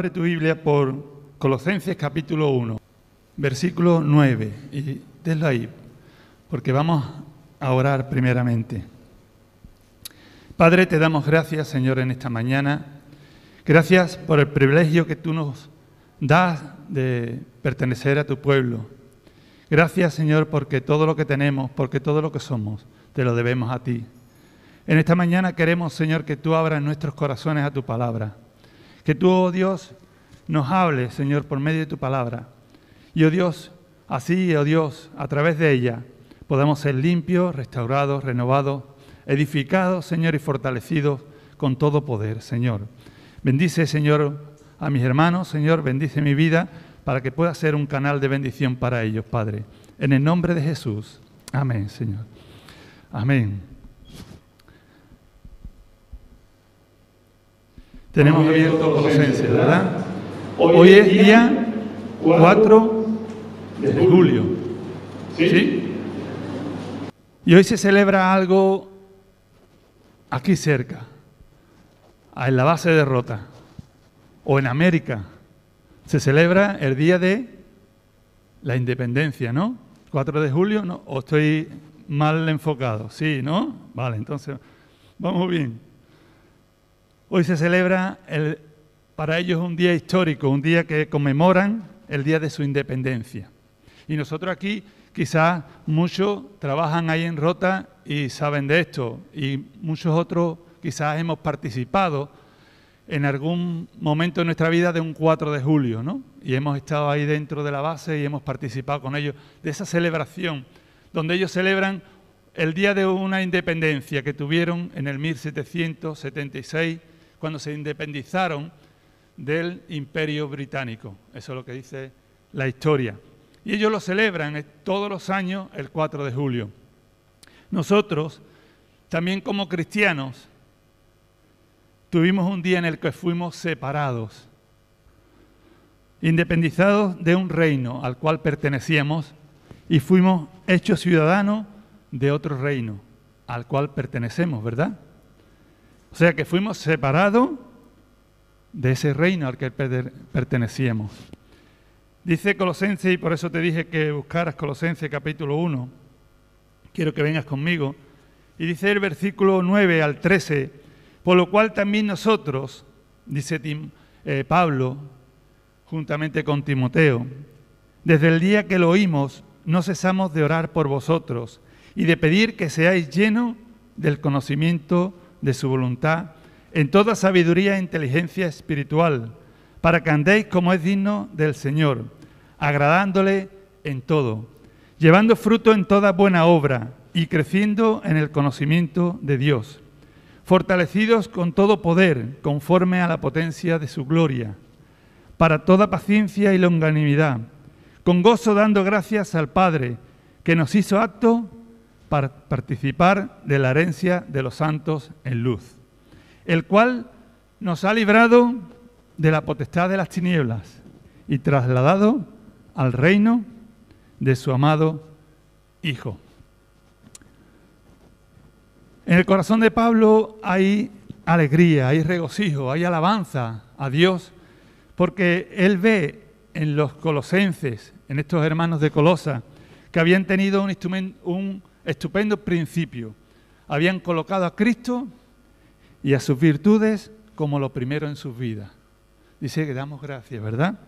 abre tu Biblia por Colosenses capítulo 1, versículo 9. Y délo ahí, porque vamos a orar primeramente. Padre, te damos gracias, Señor, en esta mañana. Gracias por el privilegio que tú nos das de pertenecer a tu pueblo. Gracias, Señor, porque todo lo que tenemos, porque todo lo que somos, te lo debemos a ti. En esta mañana queremos, Señor, que tú abras nuestros corazones a tu palabra. Que tú, oh Dios, nos hables, Señor, por medio de tu palabra. Y, oh Dios, así, oh Dios, a través de ella, podamos ser limpios, restaurados, renovados, edificados, Señor, y fortalecidos con todo poder, Señor. Bendice, Señor, a mis hermanos, Señor, bendice mi vida para que pueda ser un canal de bendición para ellos, Padre. En el nombre de Jesús. Amén, Señor. Amén. Tenemos abierto Colosenses, ¿verdad? Hoy es día 4 de julio. ¿Sí? Y hoy se celebra algo aquí cerca, en la base de Rota, o en América. Se celebra el día de la independencia, ¿no? 4 de julio, ¿no? ¿O estoy mal enfocado? Sí, ¿no? Vale, entonces, vamos bien. Hoy se celebra, el, para ellos un día histórico, un día que conmemoran el día de su independencia. Y nosotros aquí quizás muchos trabajan ahí en Rota y saben de esto, y muchos otros quizás hemos participado en algún momento de nuestra vida de un 4 de julio, ¿no? Y hemos estado ahí dentro de la base y hemos participado con ellos de esa celebración, donde ellos celebran el día de una independencia que tuvieron en el 1776 cuando se independizaron del imperio británico. Eso es lo que dice la historia. Y ellos lo celebran todos los años el 4 de julio. Nosotros, también como cristianos, tuvimos un día en el que fuimos separados, independizados de un reino al cual pertenecíamos y fuimos hechos ciudadanos de otro reino al cual pertenecemos, ¿verdad? O sea que fuimos separados de ese reino al que pertenecíamos. Dice Colosense, y por eso te dije que buscaras Colosense capítulo 1, quiero que vengas conmigo, y dice el versículo 9 al 13, por lo cual también nosotros, dice eh, Pablo, juntamente con Timoteo, desde el día que lo oímos, no cesamos de orar por vosotros y de pedir que seáis llenos del conocimiento de su voluntad, en toda sabiduría e inteligencia espiritual, para que andéis como es digno del Señor, agradándole en todo, llevando fruto en toda buena obra y creciendo en el conocimiento de Dios, fortalecidos con todo poder, conforme a la potencia de su gloria, para toda paciencia y longanimidad, con gozo dando gracias al Padre, que nos hizo acto participar de la herencia de los santos en luz, el cual nos ha librado de la potestad de las tinieblas y trasladado al reino de su amado Hijo. En el corazón de Pablo hay alegría, hay regocijo, hay alabanza a Dios, porque él ve en los colosenses, en estos hermanos de Colosa, que habían tenido un, instrumento, un estupendo principio. Habían colocado a Cristo y a sus virtudes como lo primero en sus vidas. Dice que damos gracias, ¿verdad?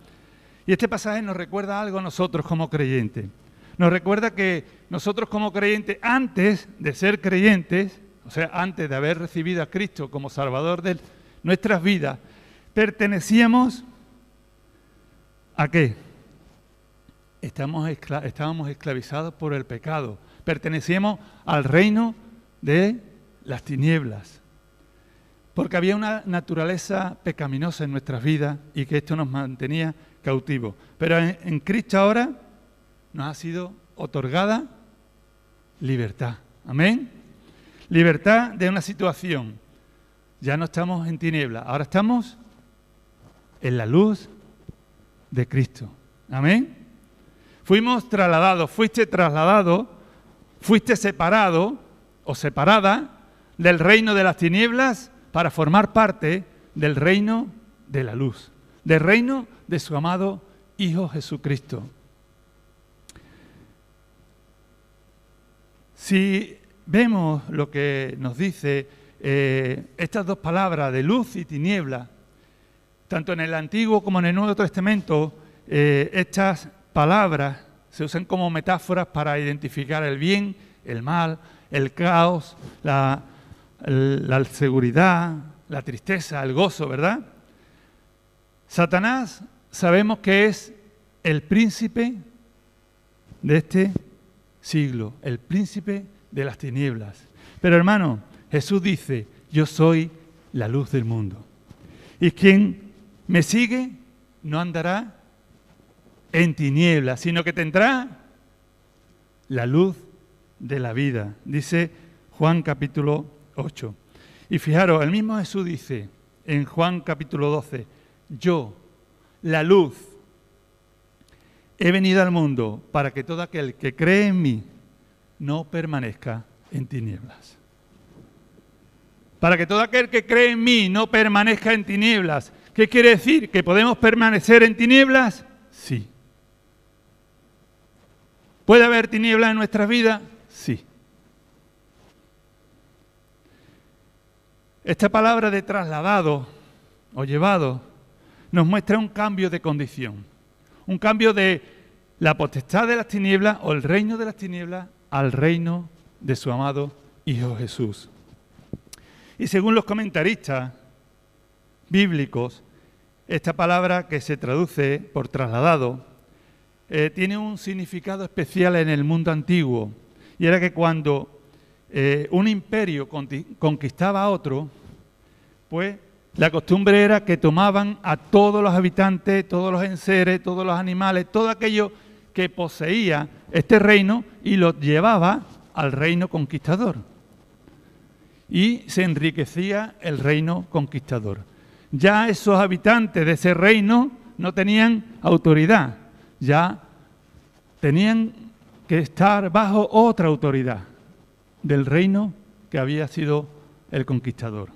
Y este pasaje nos recuerda algo a nosotros como creyentes. Nos recuerda que nosotros como creyentes, antes de ser creyentes, o sea, antes de haber recibido a Cristo como Salvador de nuestras vidas, pertenecíamos a qué? Estábamos esclavizados por el pecado pertenecíamos al reino de las tinieblas, porque había una naturaleza pecaminosa en nuestras vidas y que esto nos mantenía cautivos. Pero en, Cristo ahora nos ha sido otorgada libertad. Amén. Libertad de una situación. Ya no estamos en tinieblas, ahora estamos en la luz de Cristo. Amén. Fuimos trasladados, fuiste trasladado fuiste separado o separada del reino de las tinieblas para formar parte del reino de la luz, del reino de su amado Hijo Jesucristo. Si vemos lo que nos dice eh, estas dos palabras de luz y tiniebla, tanto en el Antiguo como en el Nuevo Testamento, eh, estas palabras se usan como metáforas para identificar el bien, el mal, el caos, la, seguridad, la tristeza, el gozo, ¿verdad? Satanás sabemos que es el príncipe de este siglo, el príncipe de las tinieblas. Pero hermano, Jesús dice, yo soy la luz del mundo. Y quien me sigue no andará en tinieblas, sino que tendrá la luz de la vida, dice Juan capítulo 8. Y fijaros, el mismo Jesús dice en Juan capítulo 12, yo, la luz, he venido al mundo para que todo aquel que cree en mí no permanezca en tinieblas. Para que todo aquel que cree en mí no permanezca en tinieblas. ¿Qué quiere decir? ¿Que podemos permanecer en tinieblas? Sí. ¿Puede haber tinieblas en nuestra vida? Sí. Esta palabra de trasladado o llevado nos muestra un cambio de condición, un cambio de la potestad de las tinieblas o el reino de las tinieblas al reino de su amado Hijo Jesús. Y según los comentaristas bíblicos, esta palabra que se traduce por trasladado eh, tiene un significado especial en el mundo antiguo. Y era que cuando eh, un imperio conquistaba a otro, pues la costumbre era que tomaban a todos los habitantes, todos los enseres, todos los animales, todo aquello que poseía este reino y lo llevaba al reino conquistador. Y se enriquecía el reino conquistador. Ya esos habitantes de ese reino no tenían autoridad, ya tenían que estar bajo otra autoridad del reino que había sido el conquistador.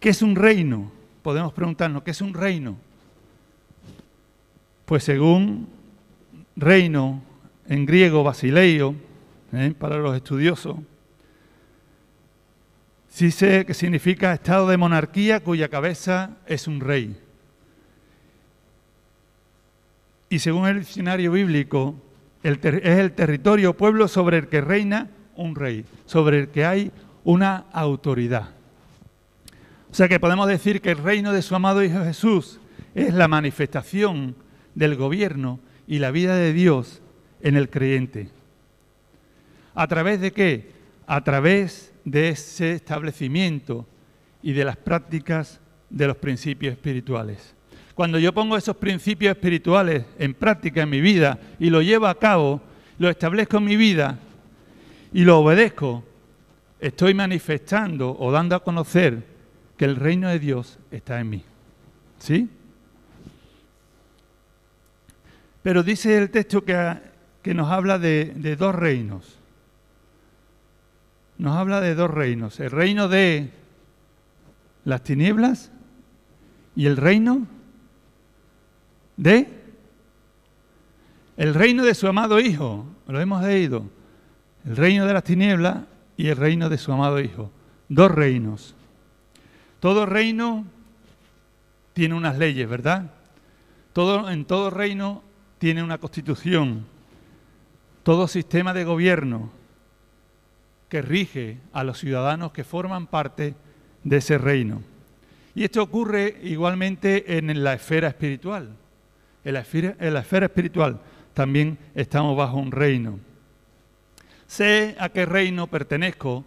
¿Qué es un reino? Podemos preguntarnos, ¿qué es un reino? Pues según reino en griego basileio, ¿eh? para los estudiosos, sí sé que significa estado de monarquía cuya cabeza es un rey. Y según el diccionario bíblico, es el territorio o pueblo sobre el que reina un rey, sobre el que hay una autoridad. O sea que podemos decir que el reino de su amado Hijo Jesús es la manifestación del gobierno y la vida de Dios en el creyente. ¿A través de qué? A través de ese establecimiento y de las prácticas de los principios espirituales. Cuando yo pongo esos principios espirituales en práctica en mi vida y lo llevo a cabo, lo establezco en mi vida y lo obedezco, estoy manifestando o dando a conocer que el reino de Dios está en mí. ¿Sí? Pero dice el texto que, que nos habla de, de dos reinos. Nos habla de dos reinos. El reino de las tinieblas y el reino de el reino de su amado Hijo. Lo hemos leído. El reino de las tinieblas y el reino de su amado Hijo. Dos reinos. Todo reino tiene unas leyes, ¿verdad? Todo, en todo reino tiene una constitución. Todo sistema de gobierno que rige a los ciudadanos que forman parte de ese reino. Y esto ocurre igualmente en la esfera espiritual. En la esfera, espiritual también estamos bajo un reino. Sé a qué reino pertenezco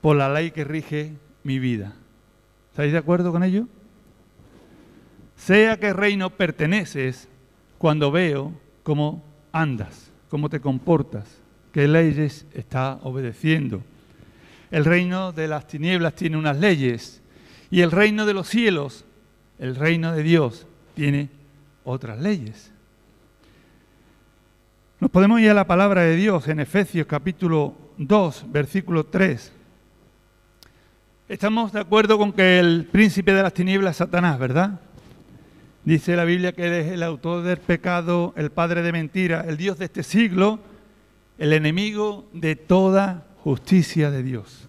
por la ley que rige mi vida. ¿Estáis de acuerdo con ello? Sé a qué reino perteneces cuando veo cómo andas, cómo te comportas, qué leyes estás obedeciendo. El reino de las tinieblas tiene unas leyes y el reino de los cielos, el reino de Dios, tiene otras leyes. Nos podemos ir a la palabra de Dios en Efesios capítulo 2, versículo 3. Estamos de acuerdo con que el príncipe de las tinieblas es Satanás, ¿verdad? Dice la Biblia que es el autor del pecado, el padre de mentira, el Dios de este siglo, el enemigo de toda justicia de Dios.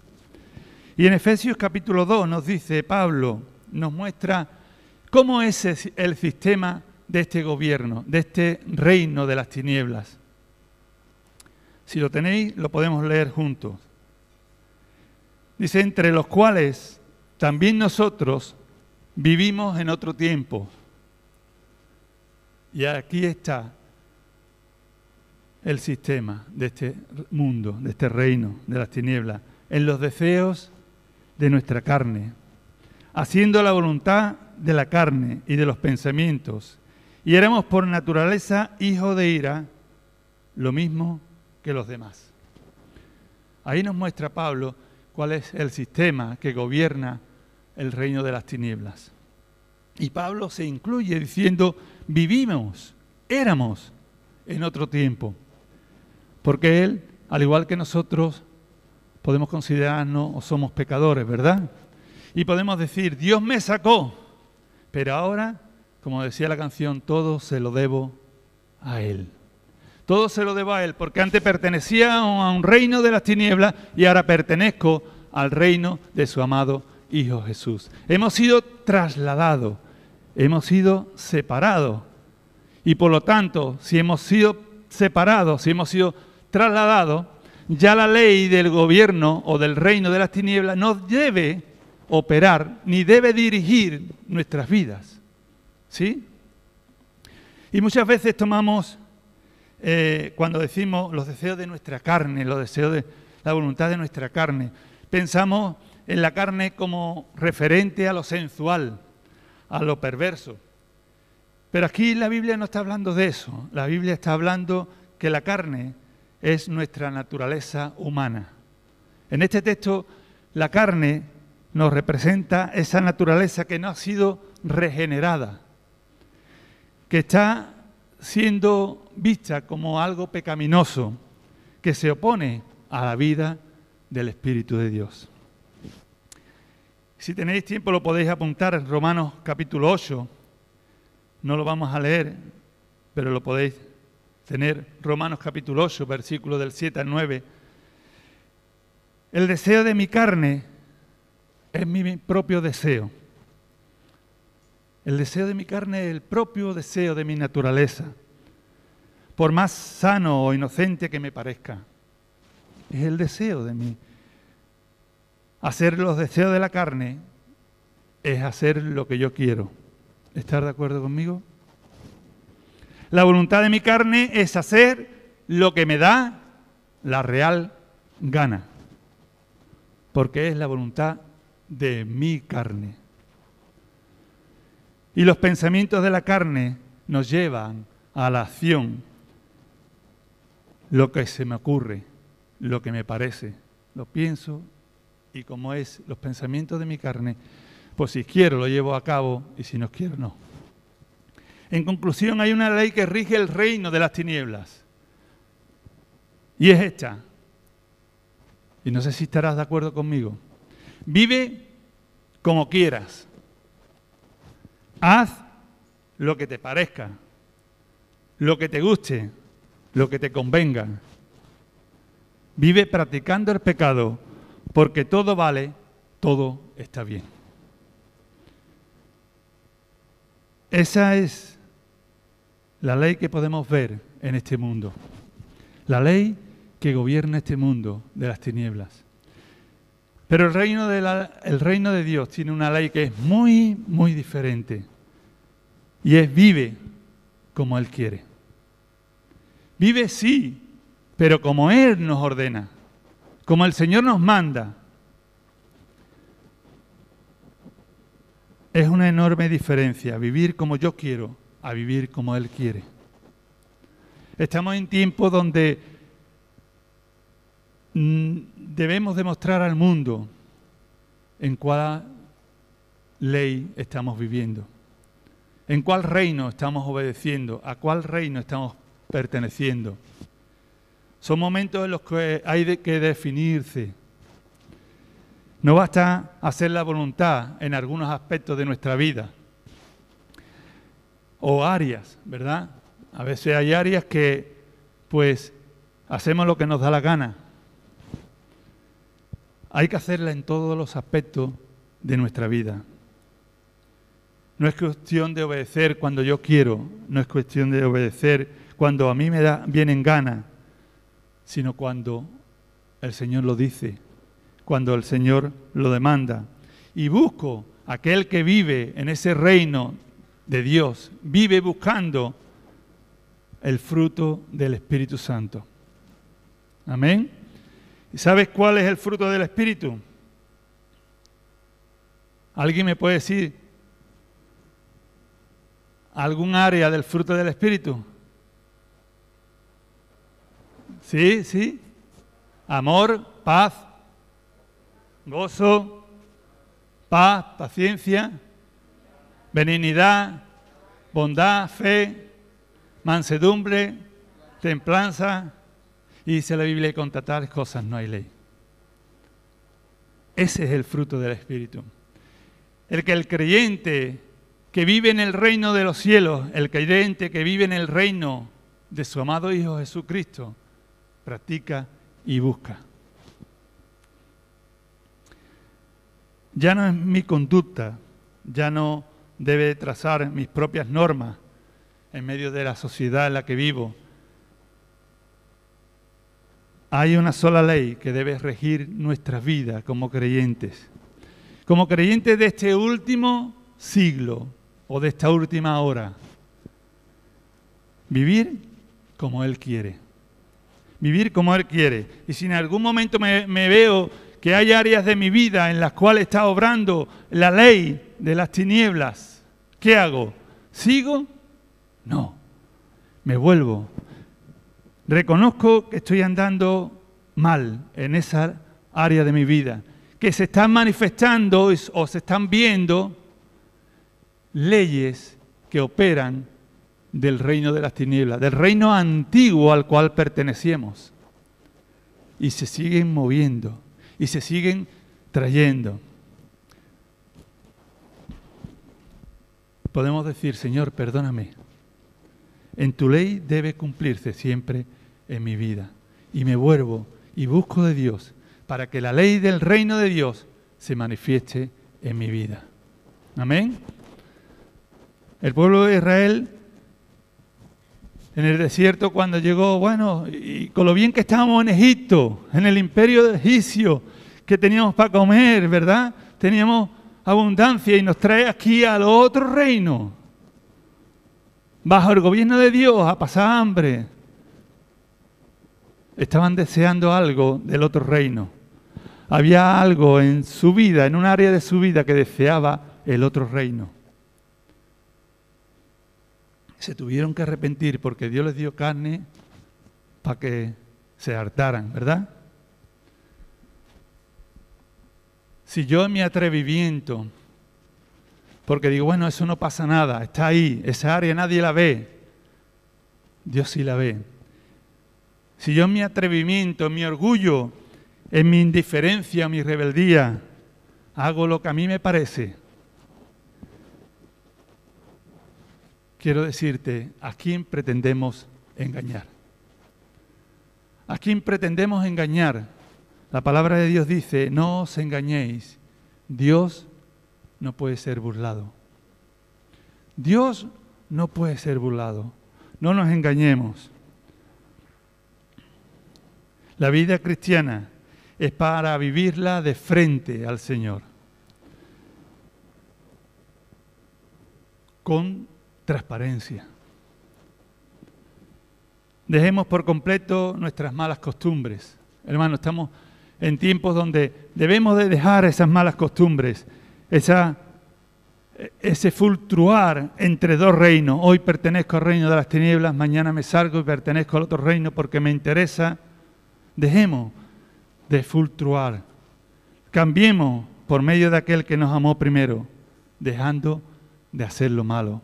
Y en Efesios capítulo 2 nos dice Pablo, nos muestra cómo es el sistema de este gobierno, de este reino de las tinieblas. Si lo tenéis, lo podemos leer juntos. Dice, entre los cuales también nosotros vivimos en otro tiempo. Y aquí está el sistema de este mundo, de este reino de las tinieblas, en los deseos de nuestra carne, haciendo la voluntad de la carne y de los pensamientos. Y éramos por naturaleza hijos de ira, lo mismo que los demás. Ahí nos muestra Pablo cuál es el sistema que gobierna el reino de las tinieblas. Y Pablo se incluye diciendo, vivimos, éramos en otro tiempo. Porque él, al igual que nosotros, podemos considerarnos o somos pecadores, ¿verdad? Y podemos decir, Dios me sacó, pero ahora, como decía la canción, todo se lo debo a Él. Todo se lo debo a Él, porque antes pertenecía a un reino de las tinieblas y ahora pertenezco al reino de su amado Hijo Jesús. Hemos sido trasladados, hemos sido separados. Y por lo tanto, si hemos sido separados, si hemos sido trasladados, ya la ley del gobierno o del reino de las tinieblas no debe operar ni debe dirigir nuestras vidas. ¿Sí? Y muchas veces tomamos eh, cuando decimos los deseos de nuestra carne, los deseos de la voluntad de nuestra carne, pensamos en la carne como referente a lo sensual, a lo perverso. Pero aquí la Biblia no está hablando de eso. La Biblia está hablando que la carne es nuestra naturaleza humana. En este texto, la carne nos representa esa naturaleza que no ha sido regenerada, que está siendo vista como algo pecaminoso que se opone a la vida del Espíritu de Dios. Si tenéis tiempo lo podéis apuntar en Romanos capítulo 8. No lo vamos a leer, pero lo podéis tener. Romanos capítulo 8, versículos del 7 al 9. El deseo de mi carne es mi propio deseo el deseo de mi carne es el propio deseo de mi naturaleza, por más sano o inocente que me parezca. Es el deseo de mí. Hacer los deseos de la carne es hacer lo que yo quiero. ¿Estar de acuerdo conmigo? La voluntad de mi carne es hacer lo que me da la real gana, porque es la voluntad de mi carne. Y los pensamientos de la carne nos llevan a la acción. Lo que se me ocurre, lo que me parece, lo pienso y como es los pensamientos de mi carne, pues si quiero lo llevo a cabo y si no quiero no. En conclusión, hay una ley que rige el reino de las tinieblas. Y es esta. Y no sé si estarás de acuerdo conmigo. Vive como quieras. Haz lo que te parezca, lo que te guste, lo que te convenga. Vive practicando el pecado, porque todo vale, todo está bien. Esa es la ley que podemos ver en este mundo. La ley que gobierna este mundo de las tinieblas. Pero el reino de, Dios tiene una ley que es muy, muy diferente. Y es vive como Él quiere. Vive sí, pero como Él nos ordena, como el Señor nos manda. Es una enorme diferencia vivir como yo quiero a vivir como Él quiere. Estamos en tiempos donde debemos demostrar al mundo en cuál ley estamos viviendo. ¿En cuál reino estamos obedeciendo? ¿A cuál reino estamos perteneciendo? Son momentos en los que hay que definirse. No basta hacer la voluntad en algunos aspectos de nuestra vida o áreas, ¿verdad? A veces hay áreas que pues hacemos lo que nos da la gana. Hay que hacerla en todos los aspectos de nuestra vida. No es cuestión de obedecer cuando yo quiero, no es cuestión de obedecer cuando a mí me da en gana, sino cuando el Señor lo dice, cuando el Señor lo demanda. Y busco aquel que vive en ese reino de Dios, vive buscando el fruto del Espíritu Santo. Amén. ¿Y sabes cuál es el fruto del Espíritu? ¿Alguien me puede decir algún área del fruto del Espíritu? Sí, sí. Amor, paz, gozo, paz, paciencia, benignidad, bondad, fe, mansedumbre, templanza. Y dice la Biblia, contra tales cosas no hay ley. Ese es el fruto del Espíritu. El que el creyente que vive en el reino de los cielos, el creyente que vive en el reino de su amado Hijo Jesucristo, practica y busca. Ya no es mi conducta, ya no debe trazar mis propias normas en medio de la sociedad en la que vivo. Hay una sola ley que debe regir nuestra vida como creyentes. Como creyentes de este último siglo o de esta última hora. Vivir como Él quiere vivir como Él quiere. Y si en algún momento me, veo que hay áreas de mi vida en las cuales está obrando la ley de las tinieblas, ¿qué hago? ¿Sigo? No, me vuelvo. Reconozco que estoy andando mal en esa área de mi vida, que se están manifestando o se están viendo leyes que operan del reino de las tinieblas, del reino antiguo al cual pertenecíamos. Y se siguen moviendo y se siguen trayendo. Podemos decir, Señor, perdóname. En tu ley debe cumplirse siempre en mi vida. Y me vuelvo y busco de Dios para que la ley del reino de Dios se manifieste en mi vida. Amén. El pueblo de Israel en el desierto cuando llegó, bueno, y con lo bien que estábamos en Egipto, en el imperio de egipcio, que teníamos para comer, ¿verdad? Teníamos abundancia y nos trae aquí al otro reino, bajo el gobierno de Dios, a pasar hambre. Estaban deseando algo del otro reino. Había algo en su vida, en un área de su vida que deseaba el otro reino se tuvieron que arrepentir porque Dios les dio carne para que se hartaran, ¿verdad? Si yo en mi atrevimiento, porque digo, bueno, eso no pasa nada, está ahí, esa área nadie la ve, Dios sí la ve. Si yo en mi atrevimiento, en mi orgullo, en mi indiferencia, mi rebeldía, hago lo que a mí me parece, quiero decirte a quién pretendemos engañar. ¿A quién pretendemos engañar? La palabra de Dios dice, no os engañéis, Dios no puede ser burlado. Dios no puede ser burlado. No nos engañemos. La vida cristiana es para vivirla de frente al Señor. Con transparencia. Dejemos por completo nuestras malas costumbres. Hermano, estamos en tiempos donde debemos de dejar esas malas costumbres, esa, ese fluctuar entre dos reinos. Hoy pertenezco al reino de las tinieblas, mañana me salgo y pertenezco al otro reino porque me interesa. Dejemos de fluctuar. Cambiemos por medio de aquel que nos amó primero, dejando de hacer lo malo.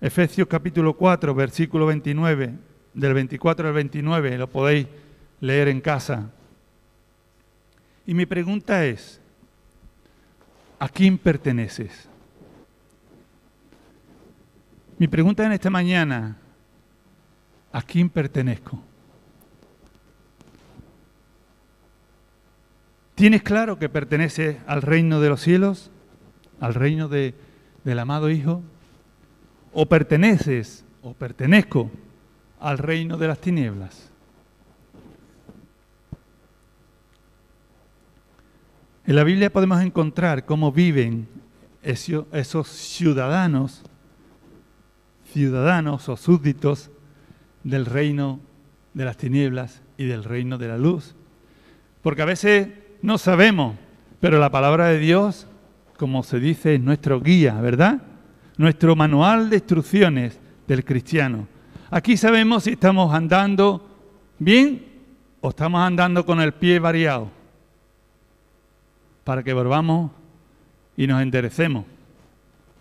Efesios capítulo 4, versículo 29, del 24 al 29, lo podéis leer en casa. Y mi pregunta es, ¿a quién perteneces? Mi pregunta en esta mañana, ¿a quién pertenezco? ¿Tienes claro que perteneces al reino de los cielos? ¿Al reino de, del amado Hijo? ¿O perteneces o pertenezco al reino de las tinieblas? En la Biblia podemos encontrar cómo viven esos ciudadanos, ciudadanos o súbditos del reino de las tinieblas y del reino de la luz. Porque a veces no sabemos, pero la palabra de Dios, como se dice, es nuestro guía, ¿verdad? Nuestro manual de instrucciones del cristiano. Aquí sabemos si estamos andando bien o estamos andando con el pie variado para que volvamos y nos enderecemos.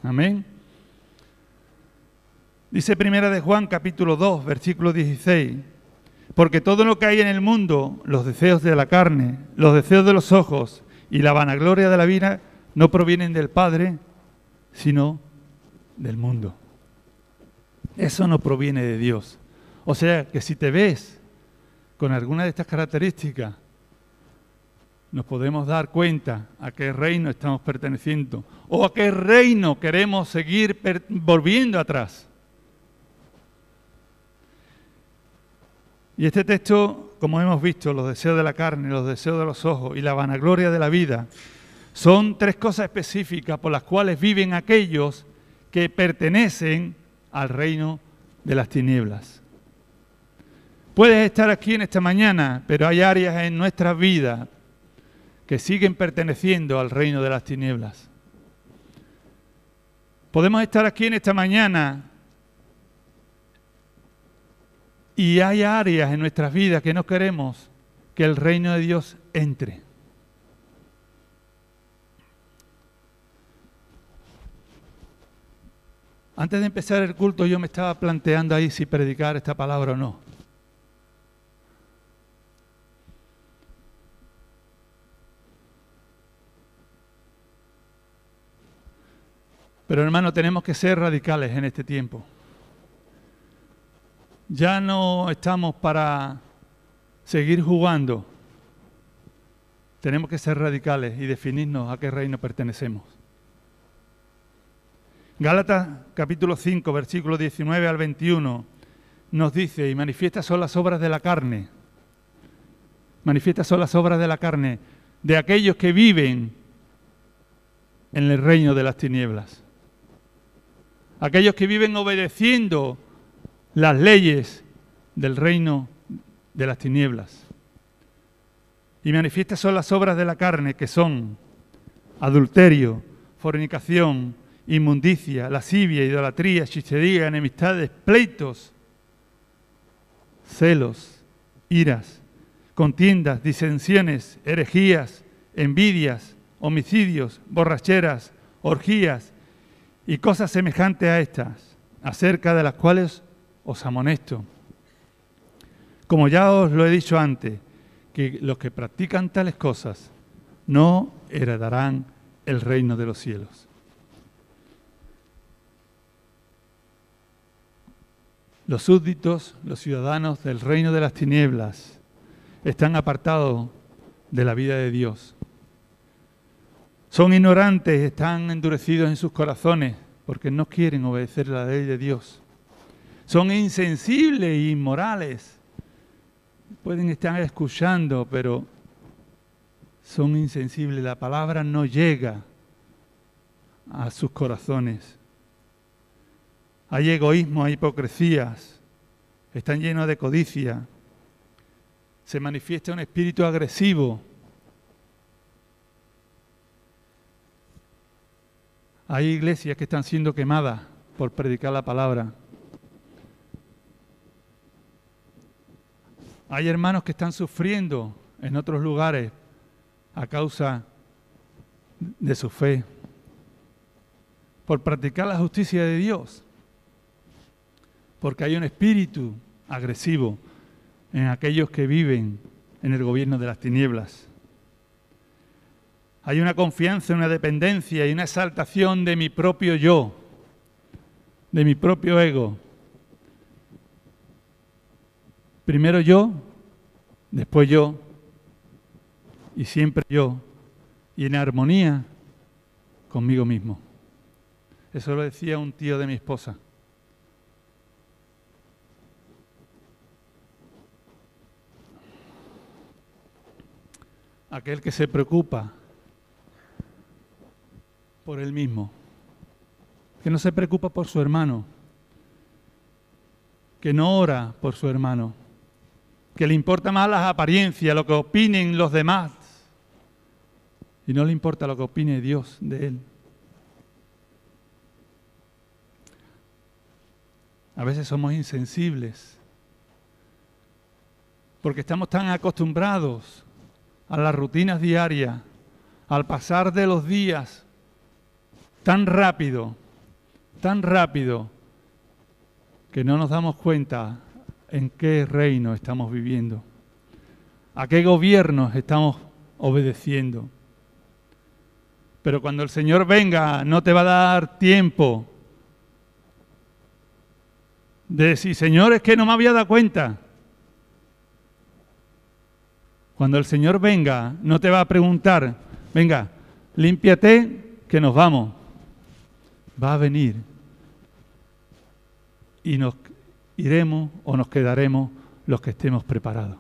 Amén. Dice Primera de Juan capítulo 2, versículo 16, porque todo lo que hay en el mundo, los deseos de la carne, los deseos de los ojos y la vanagloria de la vida, no provienen del Padre, sino del mundo. Eso no proviene de Dios. O sea que si te ves con alguna de estas características, nos podemos dar cuenta a qué reino estamos perteneciendo o a qué reino queremos seguir volviendo atrás. Y este texto, como hemos visto, los deseos de la carne, los deseos de los ojos y la vanagloria de la vida, son tres cosas específicas por las cuales viven aquellos que pertenecen al reino de las tinieblas. Puedes estar aquí en esta mañana, pero hay áreas en nuestra vida que siguen perteneciendo al reino de las tinieblas. Podemos estar aquí en esta mañana y hay áreas en nuestras vidas que no queremos que el reino de Dios entre. Antes de empezar el culto yo me estaba planteando ahí si predicar esta palabra o no. Pero hermano, tenemos que ser radicales en este tiempo. Ya no estamos para seguir jugando. Tenemos que ser radicales y definirnos a qué reino pertenecemos. Gálatas capítulo 5, versículo 19 al 21 nos dice, y manifiestas son las obras de la carne, manifiestas son las obras de la carne de aquellos que viven en el reino de las tinieblas aquellos que viven obedeciendo las leyes del reino de las tinieblas. Y manifiestas son las obras de la carne, que son adulterio, fornicación, inmundicia, lascivia, idolatría, chichería, enemistades, pleitos, celos, iras, contiendas, disensiones, herejías, envidias, homicidios, borracheras, orgías y cosas semejantes a estas, acerca de las cuales os amonesto. Como ya os lo he dicho antes, que los que practican tales cosas no heredarán el reino de los cielos. Los súbditos, los ciudadanos del reino de las tinieblas, están apartados de la vida de Dios. Son ignorantes, están endurecidos en sus corazones porque no quieren obedecer la ley de Dios. Son insensibles e inmorales. Pueden estar escuchando, pero son insensibles. La palabra no llega a sus corazones. Hay egoísmo, hay hipocresías, están llenos de codicia. Se manifiesta un espíritu agresivo Hay iglesias que están siendo quemadas por predicar la palabra. Hay hermanos que están sufriendo en otros lugares a causa de su fe, por practicar la justicia de Dios, porque hay un espíritu agresivo en aquellos que viven en el gobierno de las tinieblas. Hay una confianza, una dependencia y una exaltación de mi propio yo, de mi propio ego. Primero yo, después yo, y siempre yo, y en armonía conmigo mismo. Eso lo decía un tío de mi esposa. Aquel que se preocupa por él mismo, que no se preocupa por su hermano, que no ora por su hermano, que le importa más las apariencias, lo que opinen los demás, y no le importa lo que opine Dios de él. A veces somos insensibles porque estamos tan acostumbrados a las rutinas diarias, al pasar de los días tan rápido, tan rápido, que no nos damos cuenta en qué reino estamos viviendo, a qué gobierno estamos obedeciendo. Pero cuando el Señor venga, no te va a dar tiempo de decir, Señor, es que no me había dado cuenta. Cuando el Señor venga, no te va a preguntar, venga, límpiate, que nos vamos. Va a venir. Y nos iremos o nos quedaremos los que estemos preparados.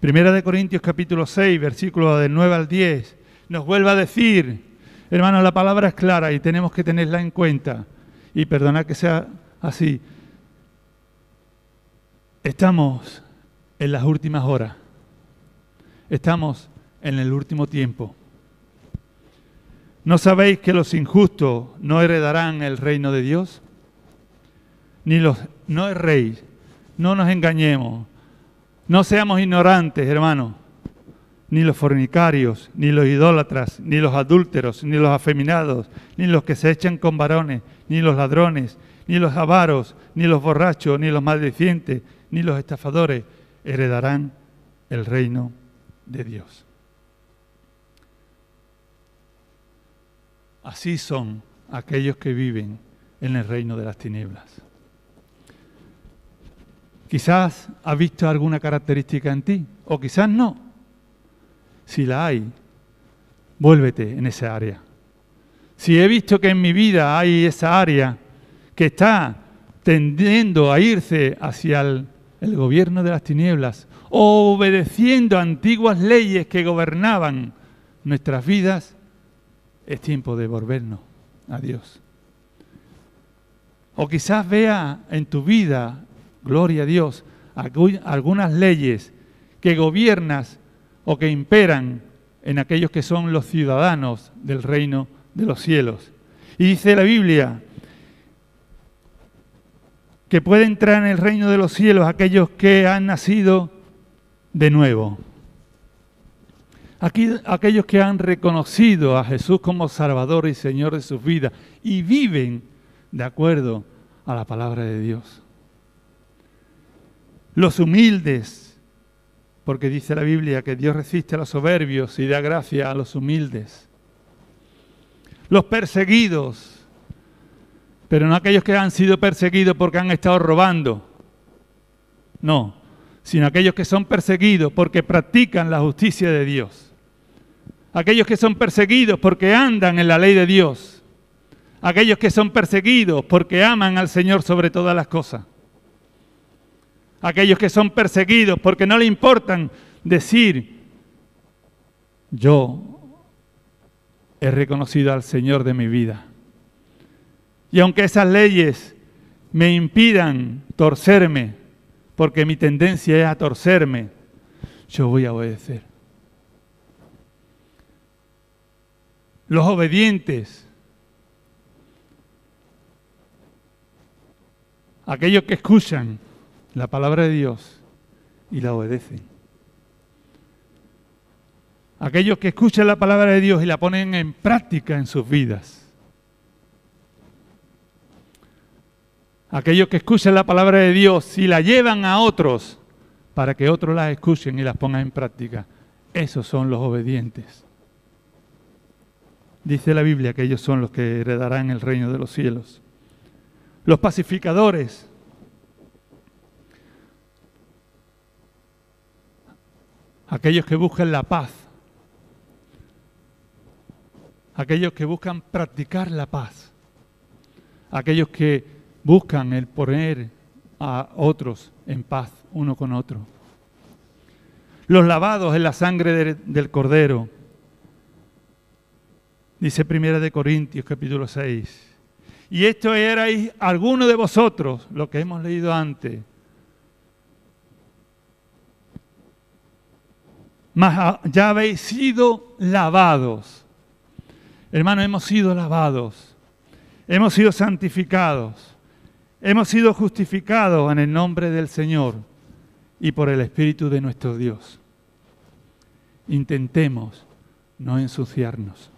Primera de Corintios capítulo 6, versículos del 9 al 10, nos vuelve a decir, hermanos, la palabra es clara y tenemos que tenerla en cuenta y perdona que sea así, estamos en las últimas horas, estamos en el último tiempo. ¿No sabéis que los injustos no heredarán el reino de Dios? Ni los no erréis, no nos engañemos, no seamos ignorantes, hermanos ni los fornicarios, ni los idólatras, ni los adúlteros, ni los afeminados, ni los que se echan con varones, ni los ladrones, ni los avaros, ni los borrachos, ni los maldicientes, ni los estafadores heredarán el reino de Dios. Así son aquellos que viven en el reino de las tinieblas. Quizás has visto alguna característica en ti, o quizás no si la hay, vuélvete en esa área. Si he visto que en mi vida hay esa área que está tendiendo a irse hacia el, el gobierno de las tinieblas o obedeciendo a antiguas leyes que gobernaban nuestras vidas, es tiempo de volvernos a Dios. O quizás vea en tu vida, gloria a Dios, algunas leyes que gobiernas o que imperan en aquellos que son los ciudadanos del reino de los cielos. Y dice la Biblia que puede entrar en el reino de los cielos aquellos que han nacido de nuevo. Aquí, aquellos que han reconocido a Jesús como Salvador y Señor de sus vidas y viven de acuerdo a la palabra de Dios. Los humildes porque dice la Biblia que Dios resiste a los soberbios y da gracia a los humildes. Los perseguidos, pero no aquellos que han sido perseguidos porque han estado robando, no, sino aquellos que son perseguidos porque practican la justicia de Dios. Aquellos que son perseguidos porque andan en la ley de Dios. Aquellos que son perseguidos porque aman al Señor sobre todas las cosas aquellos que son perseguidos porque no le importan decir, yo he reconocido al Señor de mi vida. Y aunque esas leyes me impidan torcerme, porque mi tendencia es a torcerme, yo voy a obedecer. Los obedientes, aquellos que escuchan, la palabra de Dios y la obedecen. Aquellos que escuchan la palabra de Dios y la ponen en práctica en sus vidas. Aquellos que escuchan la palabra de Dios y la llevan a otros para que otros la escuchen y las pongan en práctica. Esos son los obedientes. Dice la Biblia que ellos son los que heredarán el reino de los cielos. Los pacificadores. Aquellos que buscan la paz. Aquellos que buscan practicar la paz. Aquellos que buscan el poner a otros en paz uno con otro. Los lavados en la sangre del cordero Dice Primera de Corintios capítulo 6. Y esto erais alguno de vosotros, lo que hemos leído antes. Mas ya habéis sido lavados. Hermanos, hemos sido lavados. Hemos sido santificados. Hemos sido justificados en el nombre del Señor y por el Espíritu de nuestro Dios. Intentemos no ensuciarnos.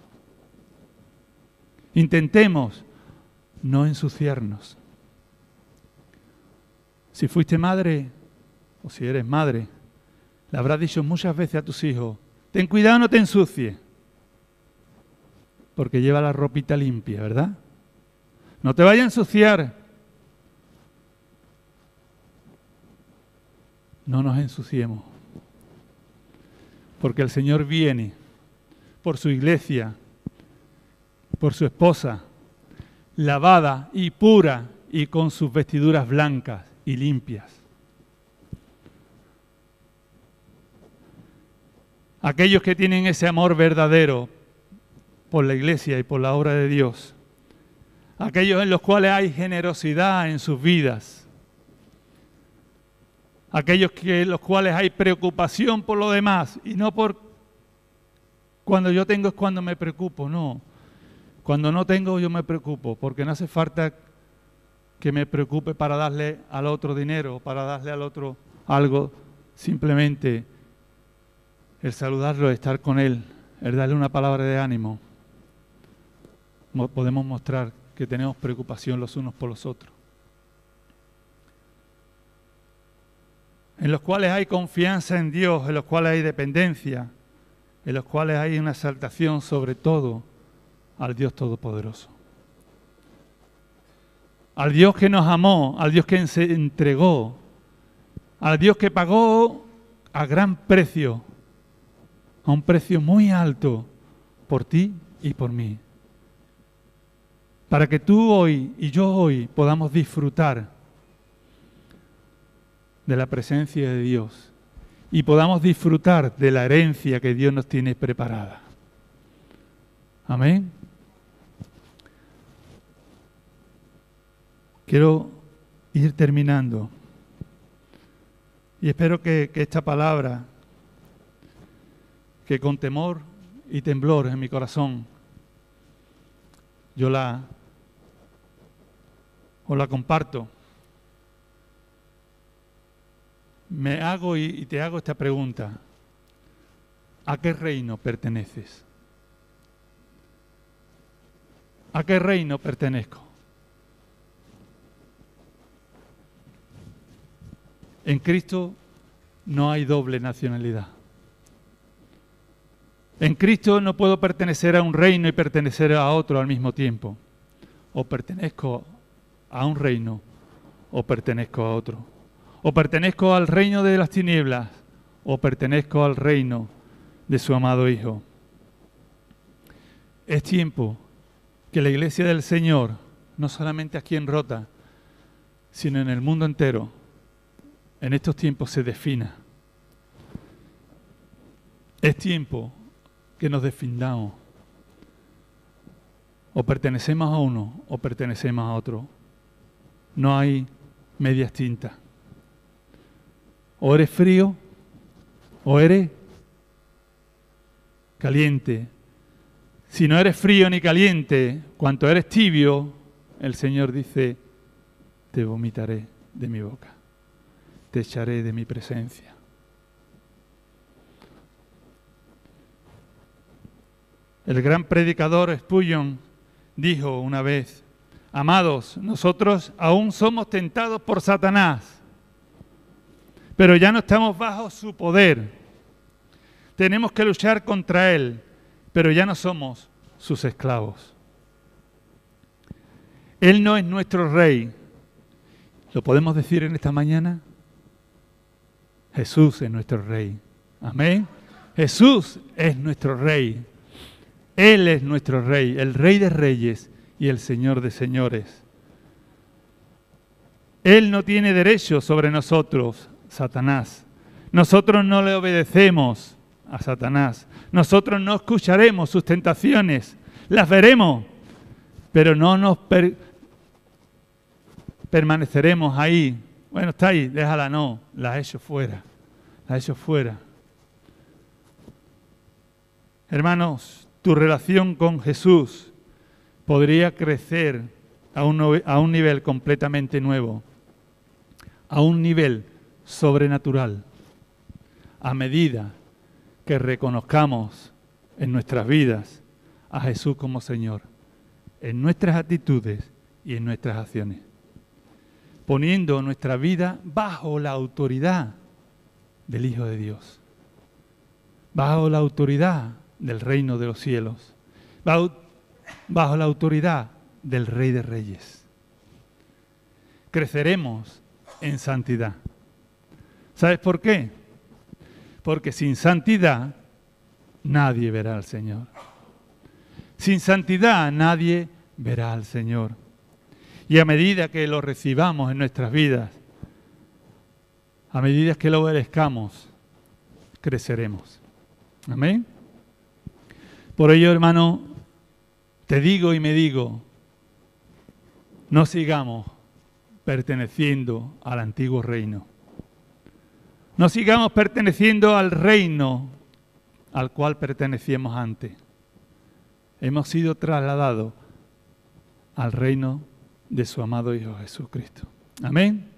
Intentemos no ensuciarnos. Si fuiste madre o si eres madre, le habrás dicho muchas veces a tus hijos, ten cuidado, no te ensucie, porque lleva la ropita limpia, ¿verdad? No te vaya a ensuciar. No nos ensuciemos, porque el Señor viene por su iglesia por su esposa, lavada y pura y con sus vestiduras blancas y limpias. Aquellos que tienen ese amor verdadero por la iglesia y por la obra de Dios, aquellos en los cuales hay generosidad en sus vidas, aquellos en los cuales hay preocupación por lo demás y no por cuando yo tengo es cuando me preocupo, no cuando no tengo yo me preocupo, porque no hace falta que me preocupe para darle al otro dinero, para darle al otro algo, simplemente el saludarlo, estar con él, el darle una palabra de ánimo. Podemos mostrar que tenemos preocupación los unos por los otros. En los cuales hay confianza en Dios, en los cuales hay dependencia, en los cuales hay una exaltación sobre todo al Dios Todopoderoso. Al Dios que nos amó, al Dios que se entregó, al Dios que pagó a gran precio, a un precio muy alto, por ti y por mí. Para que tú hoy y yo hoy podamos disfrutar de la presencia de Dios y podamos disfrutar de la herencia que Dios nos tiene preparada. Amén. Quiero ir terminando. Y espero que, esta palabra, que con temor y temblor en mi corazón, yo la o la comparto. Me hago y te hago esta pregunta. ¿A qué reino perteneces? ¿A qué reino pertenezco? En Cristo no hay doble nacionalidad. En Cristo no puedo pertenecer a un reino y pertenecer a otro al mismo tiempo. O pertenezco a un reino o pertenezco a otro. O pertenezco al reino de las tinieblas o pertenezco al reino de su amado Hijo. Es tiempo que la iglesia del Señor, no solamente aquí en Rota, sino en el mundo entero, en estos tiempos se defina. Es tiempo que nos defindamos. O pertenecemos a uno o pertenecemos a otro. No hay medias tintas. O eres frío o eres caliente. Si no eres frío ni caliente, cuanto eres tibio, el Señor dice, te vomitaré de mi boca te echaré de mi presencia. El gran predicador Spurgeon dijo una vez, amados, nosotros aún somos tentados por Satanás, pero ya no estamos bajo su poder. tenemos que luchar contra Él, pero ya no somos sus esclavos. Él no es nuestro rey. ¿Lo podemos decir en esta mañana? Jesús es nuestro rey. Amén. Jesús es nuestro rey. Él es nuestro rey, el rey de reyes y el señor de señores. Él no tiene derecho sobre nosotros, Satanás. Nosotros no le obedecemos a Satanás. Nosotros no escucharemos sus tentaciones. Las veremos, pero no nos permaneceremos ahí. Bueno, está ahí, déjala, no. La he hecho fuera. La he hecho fuera. Hermanos, tu relación con Jesús podría crecer a un, a un nivel completamente nuevo, a un nivel sobrenatural, a medida que reconozcamos en nuestras vidas a Jesús como Señor, en nuestras actitudes y en nuestras acciones, poniendo nuestra vida bajo la autoridad del Hijo de Dios, bajo la autoridad del reino de los cielos, bajo, la autoridad del Rey de Reyes. Creceremos en santidad. ¿Sabes por qué? Porque sin santidad nadie verá al Señor. Sin santidad nadie verá al Señor. Y a medida que lo recibamos en nuestras vidas, a medida que lo obedezcamos, creceremos. Amén. Por ello, hermano, te digo y me digo, no sigamos perteneciendo al antiguo reino. No sigamos perteneciendo al reino al cual pertenecíamos antes. Hemos sido trasladados al reino de su amado Hijo Jesucristo. Amén.